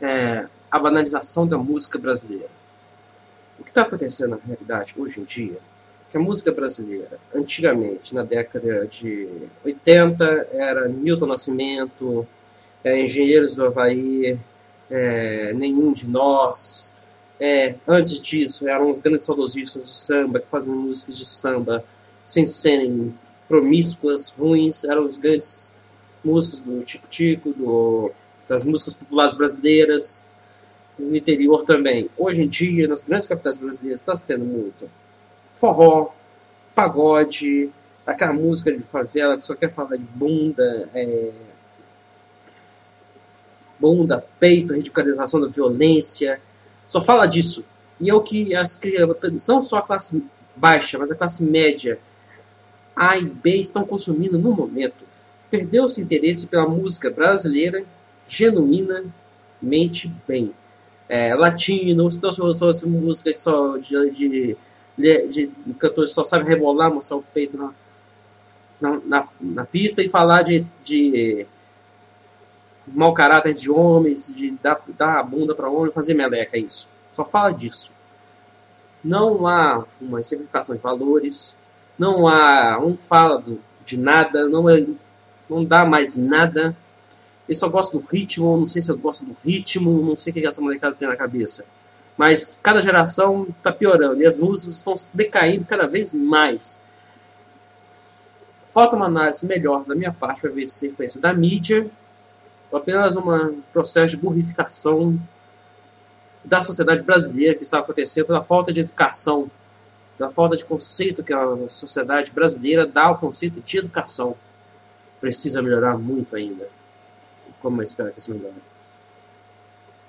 é, a banalização da música brasileira. O que está acontecendo na realidade hoje em dia é que a música brasileira, antigamente, na década de 80, era Milton Nascimento, é, Engenheiros do Havaí, é, Nenhum de Nós. É, antes disso, eram os grandes saudosistas do samba, que faziam músicas de samba sem serem promíscuas, ruins, eram os grandes músicos do Tico Tico, do, das músicas populares brasileiras, no interior também. Hoje em dia, nas grandes capitais brasileiras, está se tendo muito forró, pagode, aquela música de favela que só quer falar de bunda, é, bunda, peito, radicalização da violência, só fala disso. E é o que as crianças, não só a classe baixa, mas a classe média, A e B estão consumindo no momento. Perdeu-se interesse pela música brasileira, genuinamente bem. É, latino, se não só música que só de, de, de, de só sabe rebolar, mostrar o peito na, na, na, na pista e falar de, de mau caráter de homens, de dar, dar a bunda para homem, fazer meleca, é isso. Só fala disso. Não há uma simplificação de valores, não há, não fala do, de nada, não, é, não dá mais nada. Eu só gosto do ritmo, não sei se eu gosto do ritmo, não sei o que essa molecada tem na cabeça. Mas cada geração está piorando e as músicas estão decaindo cada vez mais. Falta uma análise melhor da minha parte para ver se essa influência da mídia ou apenas um processo de burrificação da sociedade brasileira que está acontecendo pela falta de educação, pela falta de conceito que a sociedade brasileira dá ao conceito de educação. Precisa melhorar muito ainda. Como eu espero que isso melhore.